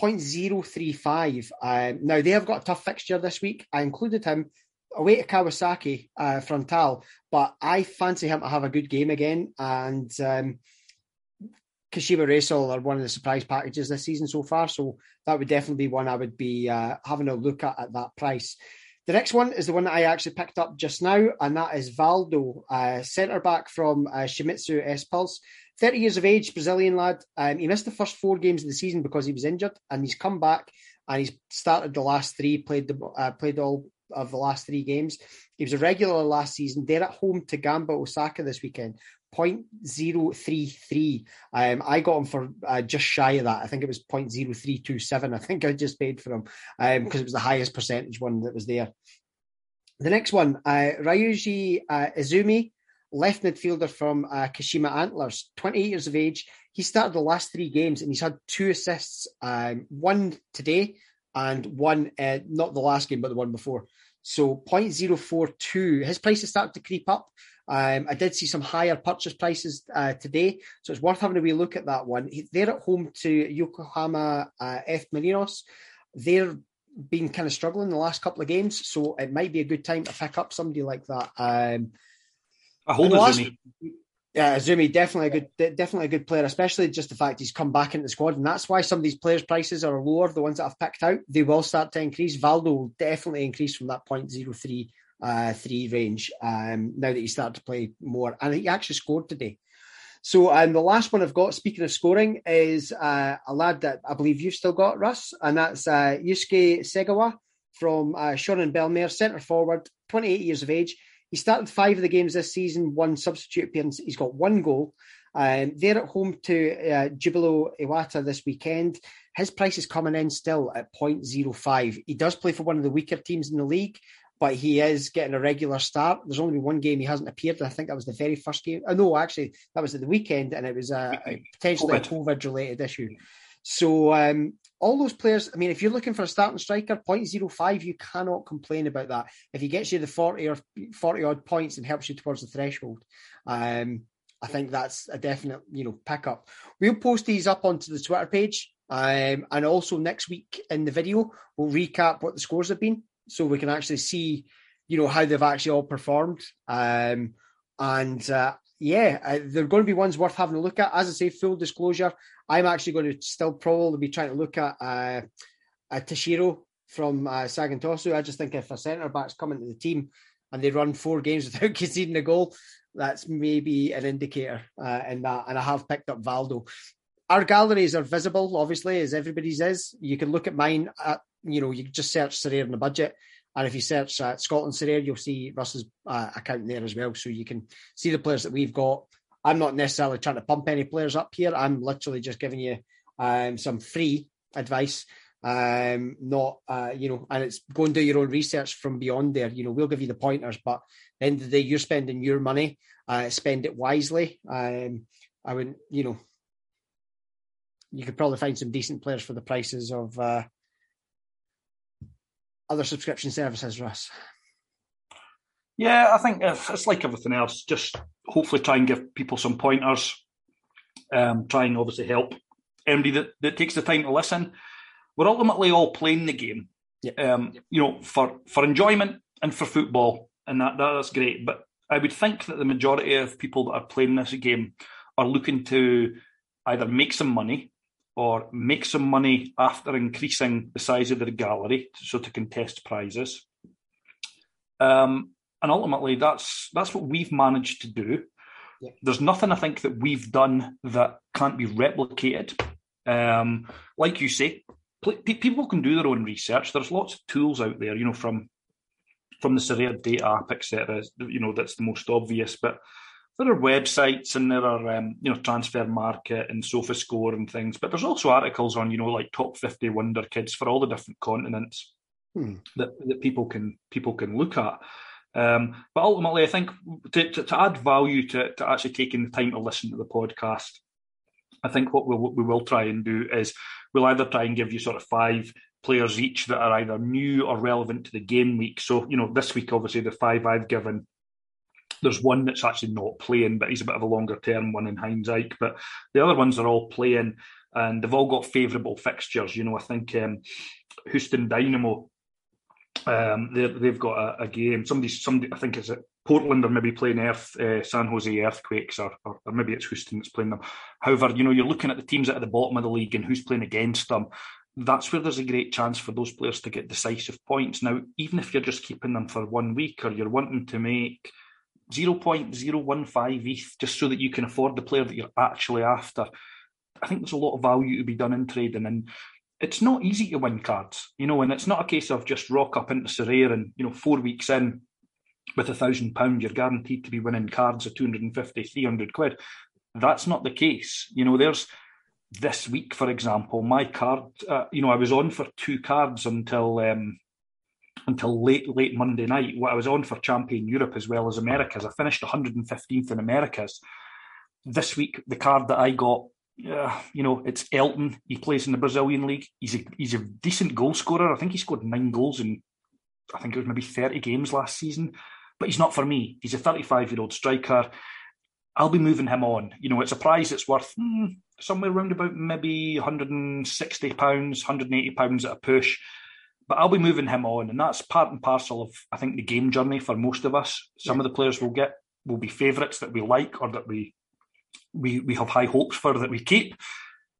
0.035. Um, now, they have got a tough fixture this week. I included him away to Kawasaki uh, Frontale, but I fancy him to have a good game again. And um, Kashiwa Reysol are one of the surprise packages this season so far, so that would definitely be one I would be uh, having a look at at that price. The next one is the one that I actually picked up just now, and that is Valdo, uh, centre back from uh, Shimizu S Pulse. 30 years of age, Brazilian lad. Um, he missed the first four games of the season because he was injured, and he's come back and he's started the last three, played the uh, played all of the last three games. He was a regular last season. They're at home to Gamba Osaka this weekend. 0.033. Um, I got him for uh, just shy of that. I think it was 0.0327. I think I just paid for him because um, it was the highest percentage one that was there. The next one, uh, Ryuji uh, Izumi, left midfielder from uh, Kashima Antlers, 28 years of age. He started the last three games and he's had two assists, um, one today and one, uh, not the last game, but the one before. So 0.042. His price has started to creep up. Um, I did see some higher purchase prices uh, today, so it's worth having a wee look at that one. They're at home to Yokohama uh, F Marinos. They're been kind of struggling the last couple of games, so it might be a good time to pick up somebody like that. Um, I hold Azumi. Yeah, Azumi definitely a good, definitely a good player, especially just the fact he's come back into the squad, and that's why some of these players' prices are lower. The ones that I've picked out, they will start to increase. Valdo will definitely increase from that 0.03 uh, three range um, now that he started to play more, and he actually scored today. So, um, the last one I've got, speaking of scoring, is uh, a lad that I believe you've still got, Russ, and that's uh, Yusuke Segawa from uh, Shonan Bellmare, centre forward, 28 years of age. He started five of the games this season, one substitute appearance. He's got one goal. Um, they're at home to uh, Jubilo Iwata this weekend. His price is coming in still at 0.05. He does play for one of the weaker teams in the league, but he is getting a regular start. There's only been one game he hasn't appeared. I think that was the very first game. Oh, no, actually, that was at the weekend, and it was a, a potentially COVID. a COVID related issue. So um, all those players, I mean, if you're looking for a starting striker, 0.05, you cannot complain about that. If he gets you the 40 or 40 odd points and helps you towards the threshold, um, I think that's a definite, you know, pickup. We'll post these up onto the Twitter page. Um, and also next week in the video, we'll recap what the scores have been so we can actually see, you know, how they've actually all performed. Um, and uh, yeah, uh, they're going to be ones worth having a look at. As I say, full disclosure, I'm actually going to still probably be trying to look at uh, a Tashiro from uh, Sagan Tosu. I just think if a centre back's coming to the team and they run four games (laughs) without conceding a goal, that's maybe an indicator uh, in that. And I have picked up Valdo. Our galleries are visible, obviously, as everybody's is. You can look at mine at you know, you just search Sorare in the budget. And if you search uh, Scotland Sorare, you'll see Russ's uh, account there as well. So you can see the players that we've got. I'm not necessarily trying to pump any players up here. I'm literally just giving you um, some free advice. Um, not, uh, you know, and it's go and do your own research from beyond there. You know, we'll give you the pointers, but the end of the day, you're spending your money. Uh, spend it wisely. Um, I wouldn't, you know, you could probably find some decent players for the prices of uh, other subscription services, Russ? Yeah, I think it's like everything else. Just hopefully try and give people some pointers. Um, try and obviously help anybody that, that takes the time to listen. We're ultimately all playing the game, um, you know, for, for enjoyment and for football, and that that's great. But I would think that the majority of people that are playing this game are looking to either make some money or make some money after increasing the size of their gallery, so to contest prizes. Um, and ultimately, that's that's what we've managed to do. Yeah. There's nothing I think that we've done that can't be replicated. Um, like you say, people can do their own research. There's lots of tools out there, you know, from from the Sorare Data app, etc. You know, that's the most obvious, but there are websites and there are um, you know Transfermarkt and SofaScore and things, but there's also articles on you know like top fifty wonder kids for all the different continents hmm. that that people can people can look at. Um, but ultimately, I think to, to, to, add value to, to actually taking the time to listen to the podcast, I think what we'll, we will try and do is we'll either try and give you sort of five players each that are either new or relevant to the game week. So, you know, this week, obviously, the five I've given there's one that's actually not playing, but he's a bit of a longer term one in hindsight. But the other ones are all playing, and they've all got favourable fixtures. You know, I think um, Houston Dynamo, um, they've got a, a, game. Somebody, somebody, I think is it Portland are maybe playing Earth, uh, San Jose Earthquakes, or, or, or maybe it's Houston that's playing them. However, you know, you're looking at the teams at the bottom of the league and who's playing against them that's where there's a great chance for those players to get decisive points. Now, even if you're just keeping them for one week or you're wanting to make 0.015 ETH just so that you can afford the player that you're actually after. I think there's a lot of value to be done in trading and it's not easy to win cards, you know, and it's not a case of just rock up into Sorare and, you know, four weeks in with a thousand pounds, you're guaranteed to be winning cards of 250, 300 quid. That's not the case. You know, there's this week, for example, my card, uh, you know, I was on for two cards until um, until late late Monday night. What I was on for Champion Europe as well as Americas. I finished 115th in Americas. This week, the card that I got, uh, you know, it's Elton. He plays in the Brazilian league. He's a he's a decent goal scorer. I think he scored nine goals in, I think it was maybe 30 games last season. But he's not for me. He's a 35 year old striker. I'll be moving him on. You know, it's a prize that's worth hmm, somewhere around about maybe 160 pounds, 180 pounds at a push but I'll be moving him on, and that's part and parcel of I think the game journey for most of us. Some yeah. of the players will get will be favourites that we like or that we we we have high hopes for that we keep,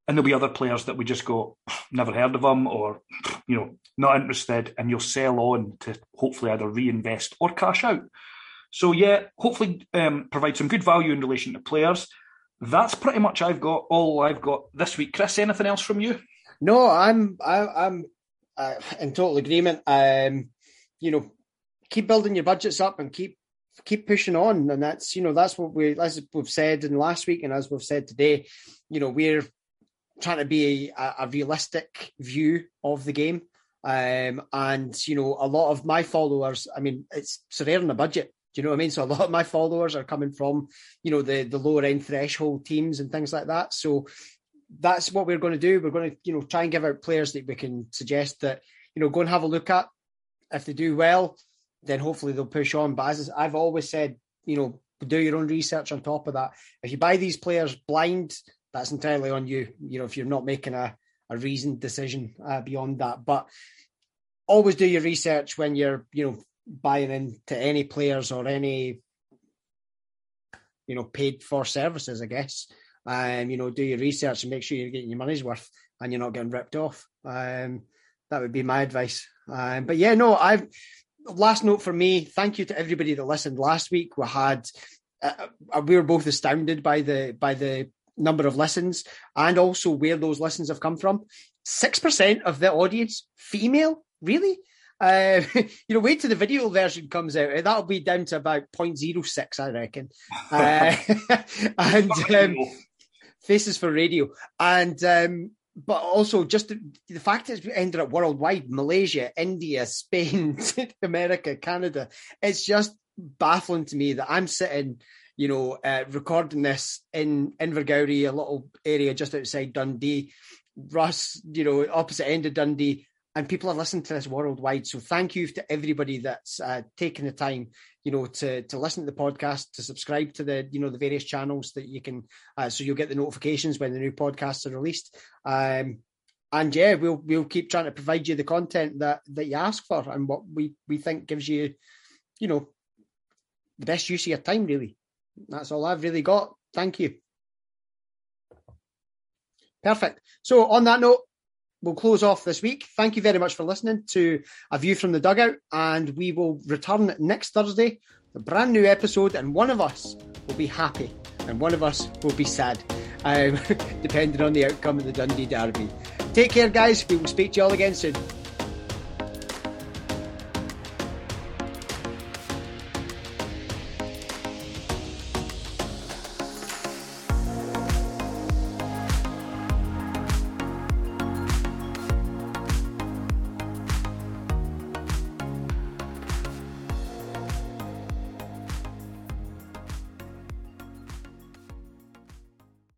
and there'll be other players that we just go never heard of them or you know not interested, and you'll sell on to hopefully either reinvest or cash out. So yeah, hopefully um, provide some good value in relation to players. That's pretty much I've got all I've got this week. Kris, anything else from you? No, I'm I, I'm uh, in total agreement. Um, you know, keep building your budgets up and keep keep pushing on, and that's you know that's what we as we've said in last week and as we've said today. You know, we're trying to be a, a realistic view of the game. Um, and you know, a lot of my followers, I mean, it's so they're on a budget. Do you know what I mean? So a lot of my followers are coming from, you know, the the lower end threshold teams and things like that. So that's what we're going to do. We're going to, you know, try and give out players that we can suggest that, you know, go and have a look at. If they do well, then hopefully they'll push on. But as I've always said, you know, do your own research on top of that. If you buy these players blind, that's entirely on you. You know, if you're not making a, a reasoned decision uh, beyond that. But always do your research when you're, you know, buying into any players or any, you know, paid for services, I guess um, you know, do your research and make sure you're getting your money's worth and you're not getting ripped off. Um, that would be my advice. Um, but yeah, no, I've last note for me. Thank you to everybody that listened last week. We had uh, uh, we were both astounded by the by the number of listens and also where those listens have come from. Six percent of the audience female, really. Uh, (laughs) you know, wait till the video version comes out. That'll be down to about 0.06, I reckon. Uh, (laughs) and um, Faces for Radio, and um, but also just the, the fact that it's ended up worldwide Malaysia, India, (laughs) Spain, America, Canada. It's just baffling to me that I'm sitting, you know, uh, recording this in Invergowrie, a little area just outside Dundee. Russ, you know, opposite end of Dundee, and people are listening to this worldwide. So thank you to everybody that's uh, taken the time, you know, to to listen to the podcast, to subscribe to the you know the various channels that you can, uh, so you'll get the notifications when the new podcasts are released. Um, and yeah, we'll we'll keep trying to provide you the content that that you ask for and what we we think gives you, you know, the best use of your time. Really, that's all I've really got. Thank you. Perfect. So on that note, we'll close off this week. Thank you very much for listening to A View from the Dugout, and we will return next Thursday, a brand new episode, and one of us will be happy and one of us will be sad, um, (laughs) depending on the outcome of the Dundee Derby. Take care, guys. We will speak to you all again soon.